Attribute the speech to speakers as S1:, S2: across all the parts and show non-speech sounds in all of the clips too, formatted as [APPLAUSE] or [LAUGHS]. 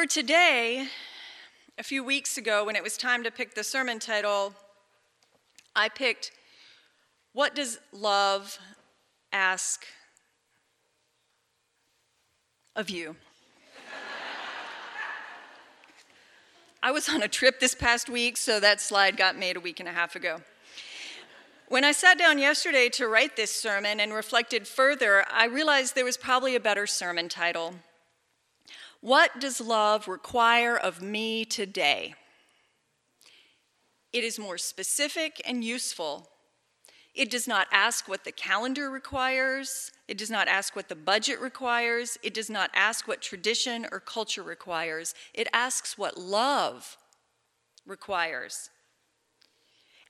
S1: For today, a few weeks ago, when it was time to pick the sermon title, I picked What Does Love Ask of You? [LAUGHS] I was on a trip this past week, so that slide got made a week and a half ago. When I sat down yesterday to write this sermon and reflected further, I realized there was probably a better sermon title. What does love require of me today? It is more specific and useful. It does not ask what the calendar requires. It does not ask what the budget requires. It does not ask what tradition or culture requires. It asks what love requires.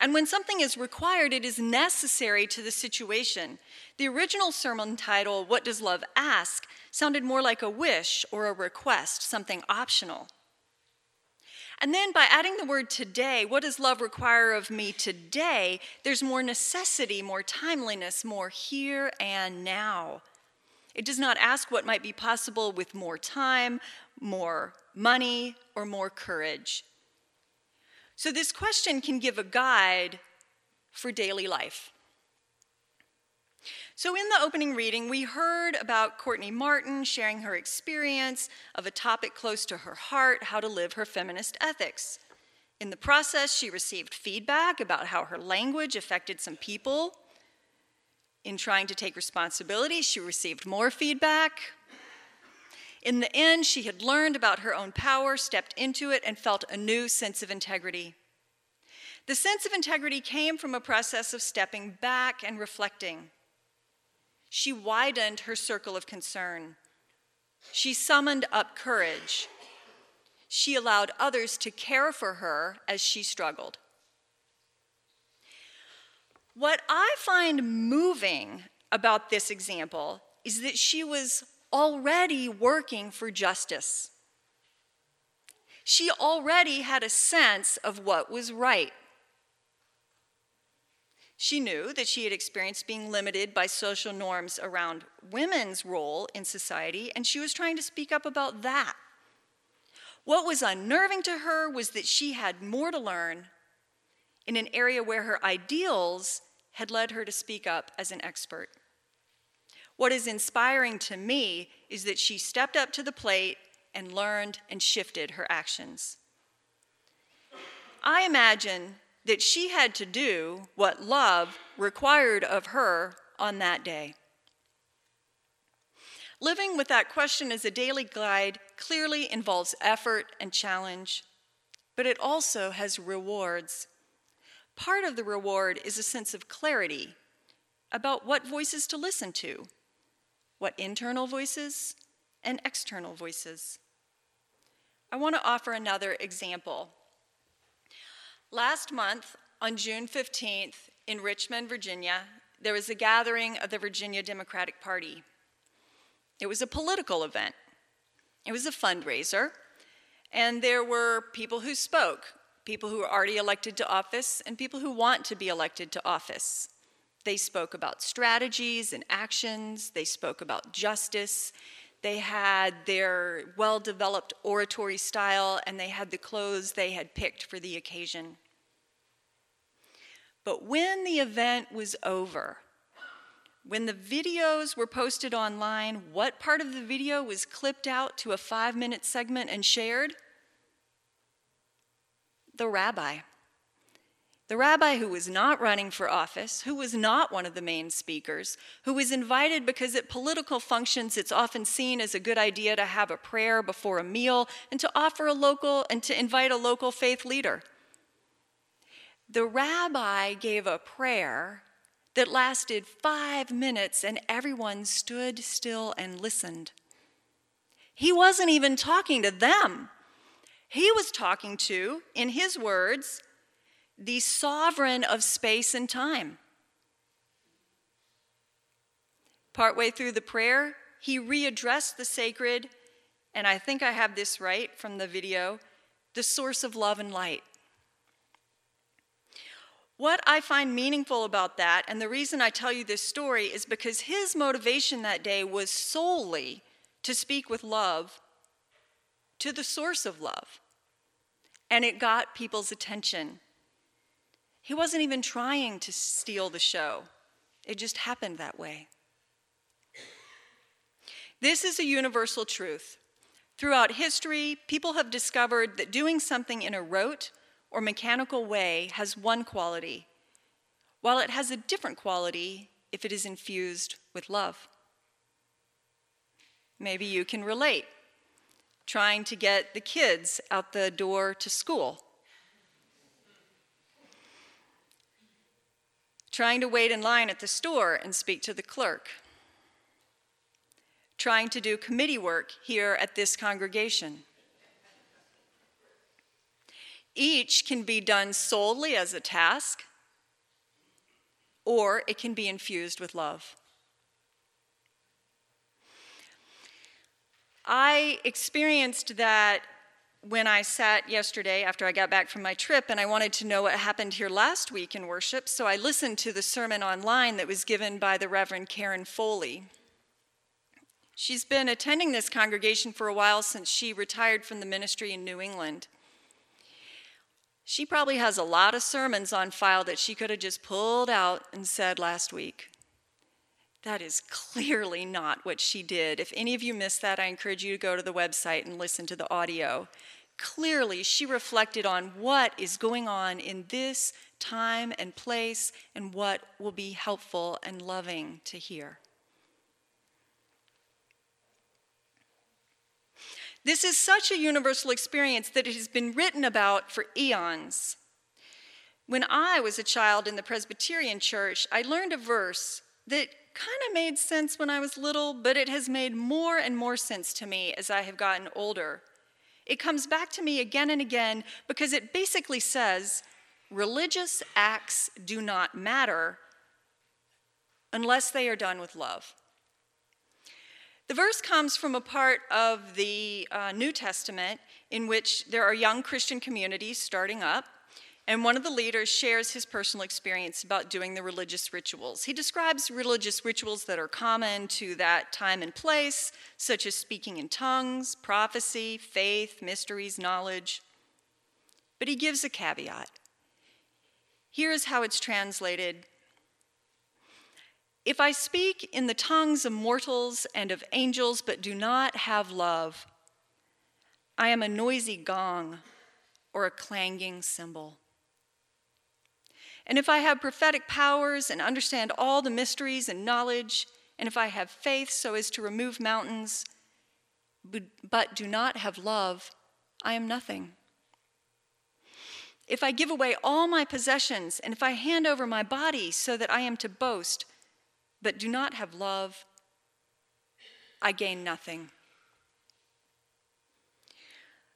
S1: And when something is required, it is necessary to the situation. The original sermon title, What Does Love Ask, sounded more like a wish or a request, something optional. And then by adding the word today, what does love require of me today? There's more necessity, more timeliness, more here and now. It does not ask what might be possible with more time, more money, or more courage. So, this question can give a guide for daily life. So, in the opening reading, we heard about Courtney Martin sharing her experience of a topic close to her heart how to live her feminist ethics. In the process, she received feedback about how her language affected some people. In trying to take responsibility, she received more feedback. In the end, she had learned about her own power, stepped into it, and felt a new sense of integrity. The sense of integrity came from a process of stepping back and reflecting. She widened her circle of concern. She summoned up courage. She allowed others to care for her as she struggled. What I find moving about this example is that she was already working for justice. She already had a sense of what was right. She knew that she had experienced being limited by social norms around women's role in society, and she was trying to speak up about that. What was unnerving to her was that she had more to learn in an area where her ideals had led her to speak up as an expert. What is inspiring to me is that she stepped up to the plate and learned and shifted her actions. I imagine that she had to do what love required of her on that day. Living with that question as a daily guide clearly involves effort and challenge, but it also has rewards. Part of the reward is a sense of clarity about what voices to listen to what internal voices and external voices. I want to offer another example. Last month, on June 15th, in Richmond, Virginia, there was a gathering of the Virginia Democratic Party. It was a political event, it was a fundraiser, and there were people who spoke people who were already elected to office and people who want to be elected to office. They spoke about strategies and actions, they spoke about justice. They had their well developed oratory style, and they had the clothes they had picked for the occasion. But when the event was over, when the videos were posted online, what part of the video was clipped out to a five minute segment and shared? The rabbi. The rabbi who was not running for office, who was not one of the main speakers, who was invited because at political functions it's often seen as a good idea to have a prayer before a meal and to offer a local and to invite a local faith leader. The rabbi gave a prayer that lasted five minutes and everyone stood still and listened. He wasn't even talking to them. He was talking to, in his words, the sovereign of space and time. Partway through the prayer, he readdressed the sacred, and I think I have this right from the video the source of love and light. What I find meaningful about that, and the reason I tell you this story, is because his motivation that day was solely to speak with love to the source of love. And it got people's attention. He wasn't even trying to steal the show, it just happened that way. This is a universal truth. Throughout history, people have discovered that doing something in a rote or mechanical way has one quality, while it has a different quality if it is infused with love. Maybe you can relate, trying to get the kids out the door to school. Trying to wait in line at the store and speak to the clerk. Trying to do committee work here at this congregation. Each can be done solely as a task, or it can be infused with love. I experienced that when I sat yesterday after I got back from my trip and I wanted to know what happened here last week in worship, so I listened to the sermon online that was given by the Reverend Karen Foley. She's been attending this congregation for a while since she retired from the ministry in New England. She probably has a lot of sermons on file that she could have just pulled out and said last week. That is clearly not what she did. If any of you missed that, I encourage you to go to the website and listen to the audio. Clearly, she reflected on what is going on in this time and place and what will be helpful and loving to hear. This is such a universal experience that it has been written about for eons. When I was a child in the Presbyterian church, I learned a verse that kind of made sense when I was little, but it has made more and more sense to me as I have gotten older. It comes back to me again and again because it basically says religious acts do not matter unless they are done with love. The verse comes from a part of the uh, New Testament in which there are young Christian communities starting up, and one of the leaders shares his personal experience about doing the religious rituals. He describes religious rituals that are common to that time and place, such as speaking in tongues, prophecy, faith, mysteries, knowledge. But he gives a caveat. Here is how it's translated if I speak in the tongues of mortals and of angels, but do not have love, I am a noisy gong or a clanging cymbal. And if I have prophetic powers and understand all the mysteries and knowledge, and if I have faith so as to remove mountains, but do not have love, I am nothing. If I give away all my possessions, and if I hand over my body so that I am to boast, but do not have love, I gain nothing.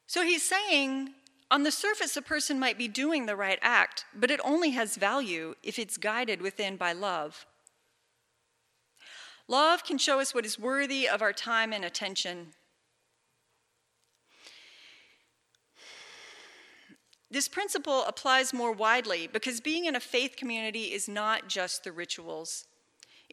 S1: So he's saying, on the surface, a person might be doing the right act, but it only has value if it's guided within by love. Love can show us what is worthy of our time and attention. This principle applies more widely because being in a faith community is not just the rituals.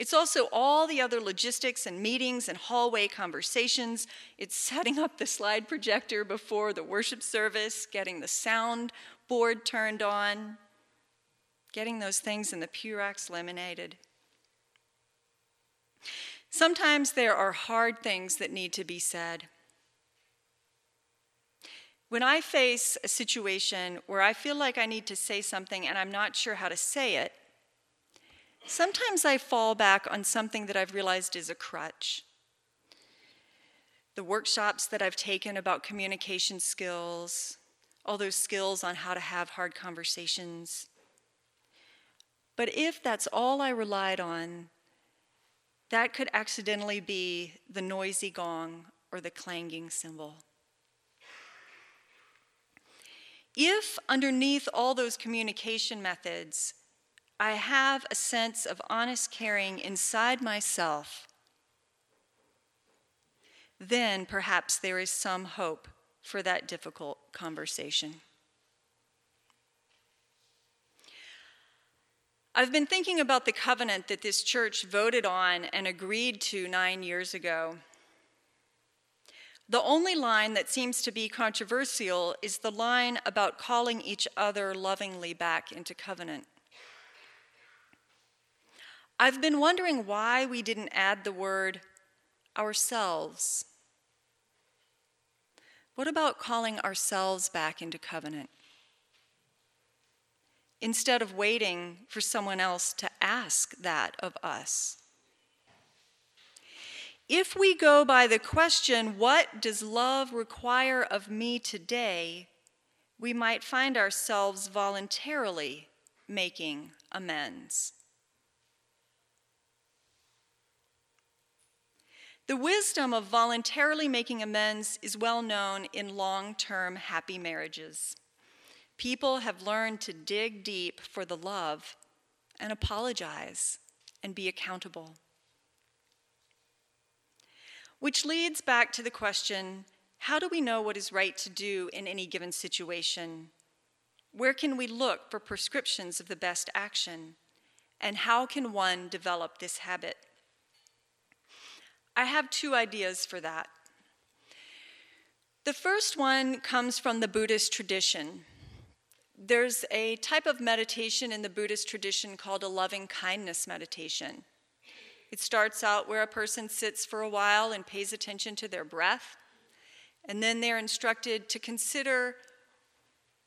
S1: It's also all the other logistics and meetings and hallway conversations. It's setting up the slide projector before the worship service, getting the sound board turned on, getting those things in the racks laminated. Sometimes there are hard things that need to be said. When I face a situation where I feel like I need to say something and I'm not sure how to say it, Sometimes I fall back on something that I've realized is a crutch. The workshops that I've taken about communication skills, all those skills on how to have hard conversations. But if that's all I relied on, that could accidentally be the noisy gong or the clanging cymbal. If underneath all those communication methods, I have a sense of honest caring inside myself, then perhaps there is some hope for that difficult conversation. I've been thinking about the covenant that this church voted on and agreed to nine years ago. The only line that seems to be controversial is the line about calling each other lovingly back into covenant. I've been wondering why we didn't add the word ourselves. What about calling ourselves back into covenant? Instead of waiting for someone else to ask that of us. If we go by the question, What does love require of me today? we might find ourselves voluntarily making amends. The wisdom of voluntarily making amends is well known in long term happy marriages. People have learned to dig deep for the love and apologize and be accountable. Which leads back to the question how do we know what is right to do in any given situation? Where can we look for prescriptions of the best action? And how can one develop this habit? I have two ideas for that. The first one comes from the Buddhist tradition. There's a type of meditation in the Buddhist tradition called a loving kindness meditation. It starts out where a person sits for a while and pays attention to their breath, and then they're instructed to consider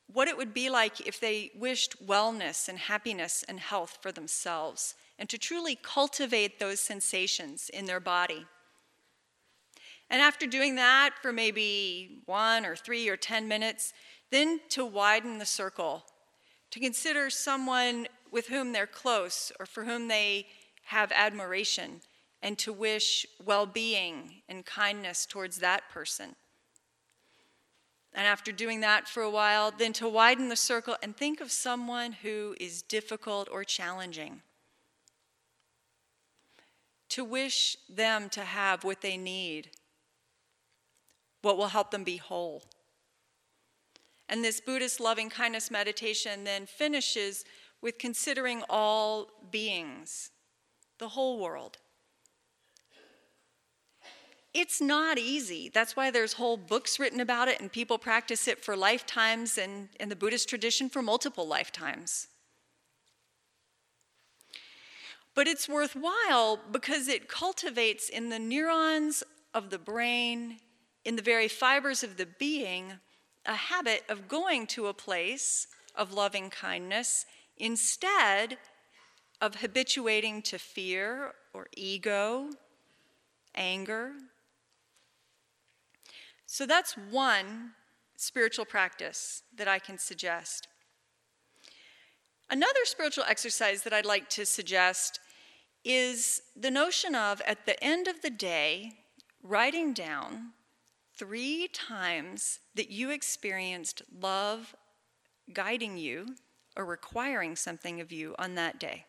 S1: what it would be like if they wished wellness and happiness and health for themselves, and to truly cultivate those sensations in their body. And after doing that for maybe one or three or 10 minutes, then to widen the circle, to consider someone with whom they're close or for whom they have admiration, and to wish well being and kindness towards that person. And after doing that for a while, then to widen the circle and think of someone who is difficult or challenging. To wish them to have what they need what will help them be whole. And this Buddhist loving kindness meditation then finishes with considering all beings, the whole world. It's not easy. That's why there's whole books written about it, and people practice it for lifetimes, and in the Buddhist tradition, for multiple lifetimes. But it's worthwhile because it cultivates in the neurons of the brain in the very fibers of the being a habit of going to a place of loving kindness instead of habituating to fear or ego, anger. So that's one spiritual practice that I can suggest. Another spiritual exercise that I'd like to suggest is the notion of, at the end of the day, writing down three times that you experienced love guiding you or requiring something of you on that day.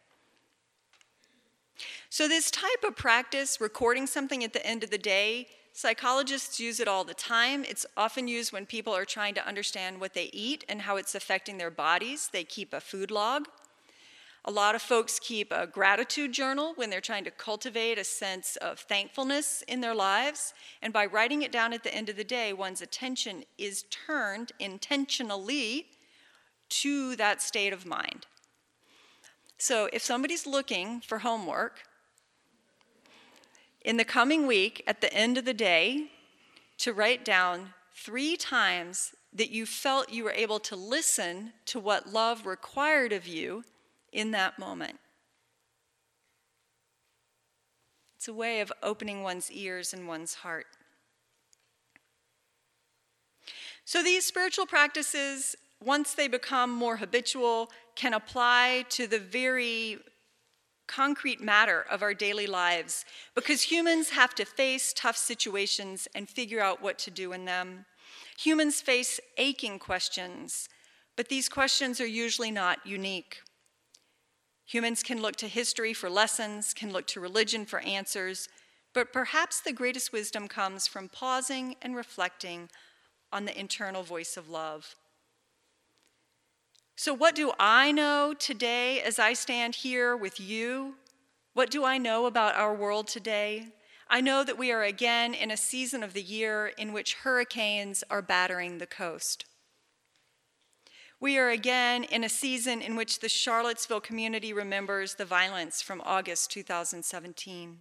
S1: So, this type of practice, recording something at the end of the day, psychologists use it all the time. It's often used when people are trying to understand what they eat and how it's affecting their bodies. They keep a food log. A lot of folks keep a gratitude journal when they're trying to cultivate a sense of thankfulness in their lives. And by writing it down at the end of the day, one's attention is turned intentionally to that state of mind. So if somebody's looking for homework, in the coming week, at the end of the day, to write down three times that you felt you were able to listen to what love required of you in that moment. It's a way of opening one's ears and one's heart. So, these spiritual practices, once they become more habitual, can apply to the very concrete matter of our daily lives because humans have to face tough situations and figure out what to do in them. Humans face aching questions, but these questions are usually not unique. Humans can look to history for lessons, can look to religion for answers, but perhaps the greatest wisdom comes from pausing and reflecting on the internal voice of love. So, what do I know today as I stand here with you? What do I know about our world today? I know that we are again in a season of the year in which hurricanes are battering the coast. We are again in a season in which the Charlottesville community remembers the violence from August 2017.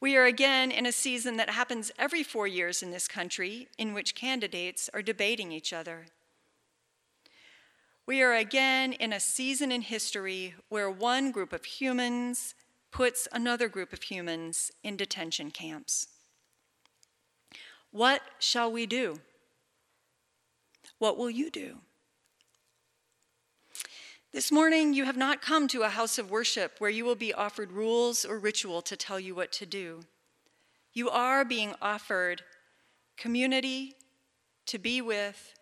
S1: We are again in a season that happens every four years in this country in which candidates are debating each other. We are again in a season in history where one group of humans puts another group of humans in detention camps. What shall we do? What will you do? This morning, you have not come to a house of worship where you will be offered rules or ritual to tell you what to do. You are being offered community to be with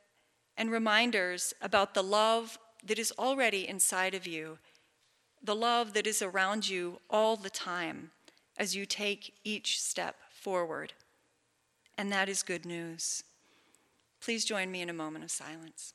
S1: and reminders about the love that is already inside of you the love that is around you all the time as you take each step forward. And that is good news. Please join me in a moment of silence.